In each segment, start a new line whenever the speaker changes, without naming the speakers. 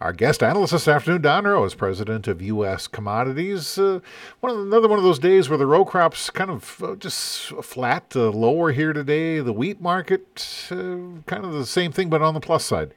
Our guest analyst this afternoon, Don Roose, is president of U.S. Commodities. Uh, one of, another one of those days where the row crops kind of uh, just flat, uh, lower here today. The wheat market, uh, kind of the same thing, but on the plus side.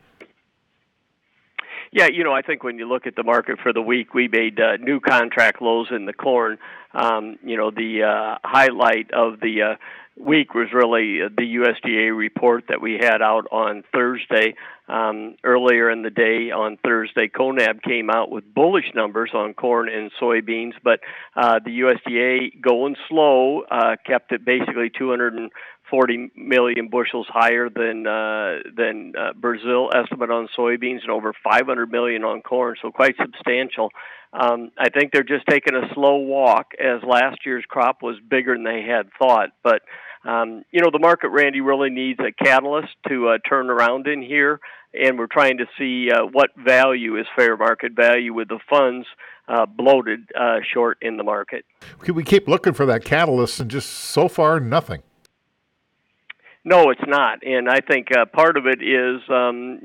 Yeah, you know, I think when you look at the market for the week, we made uh, new contract lows in the corn. Um, you know, the uh, highlight of the uh, week was really the USDA report that we had out on Thursday. Um, earlier in the day on Thursday, CONAB came out with bullish numbers on corn and soybeans, but uh, the USDA going slow uh, kept it basically 240 million bushels higher than uh, than uh, Brazil estimate on soybeans and over 500 million on corn, so quite substantial. Um, I think they're just taking a slow walk as last year's crop was bigger than they had thought, but um, you know, the market, Randy, really needs a catalyst to uh, turn around in here, and we're trying to see uh, what value is fair market value with the funds uh, bloated uh, short in the market.
We keep looking for that catalyst, and just so far, nothing.
No, it's not, and I think uh, part of it is um,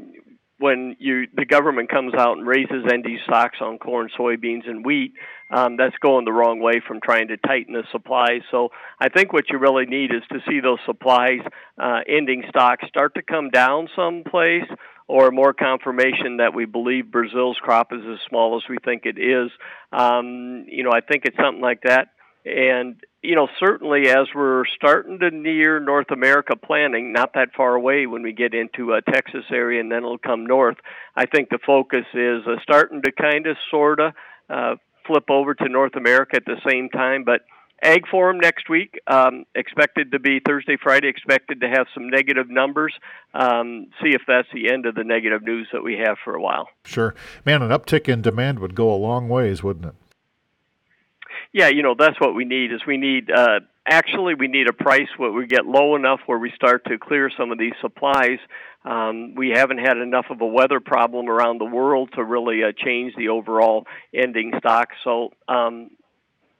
when you the government comes out and raises ending stocks on corn, soybeans, and wheat, um, that's going the wrong way from trying to tighten the supply. So I think what you really need is to see those supplies uh, ending stocks start to come down someplace, or more confirmation that we believe Brazil's crop is as small as we think it is. Um, you know, I think it's something like that. And you know, certainly as we're starting to near North America planning, not that far away when we get into a Texas area and then it'll come north, I think the focus is uh, starting to kind of sort of uh, flip over to North America at the same time. But Ag Forum next week, um, expected to be Thursday, Friday, expected to have some negative numbers. Um, see if that's the end of the negative news that we have for a while.
Sure. Man, an uptick in demand would go a long ways, wouldn't it?
Yeah, you know that's what we need. Is we need uh, actually we need a price where we get low enough where we start to clear some of these supplies. Um, we haven't had enough of a weather problem around the world to really uh, change the overall ending stock. So um,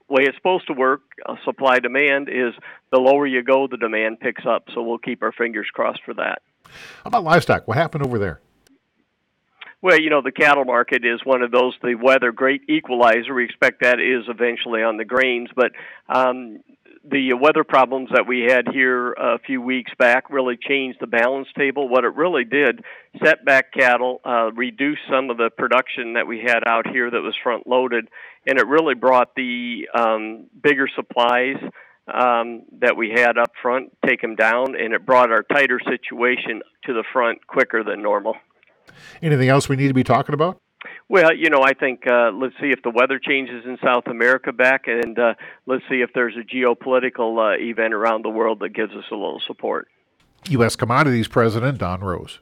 way it's supposed to work, uh, supply demand is the lower you go, the demand picks up. So we'll keep our fingers crossed for that.
How about livestock? What happened over there?
Well, you know, the cattle market is one of those, the weather great equalizer. We expect that is eventually on the grains, but um, the weather problems that we had here a few weeks back really changed the balance table. What it really did, set back cattle, uh, reduce some of the production that we had out here that was front loaded, and it really brought the um, bigger supplies um, that we had up front, take them down, and it brought our tighter situation to the front quicker than normal.
Anything else we need to be talking about?
Well, you know, I think uh, let's see if the weather changes in South America back, and uh, let's see if there's a geopolitical uh, event around the world that gives us a little support.
U.S. Commodities President Don Roose.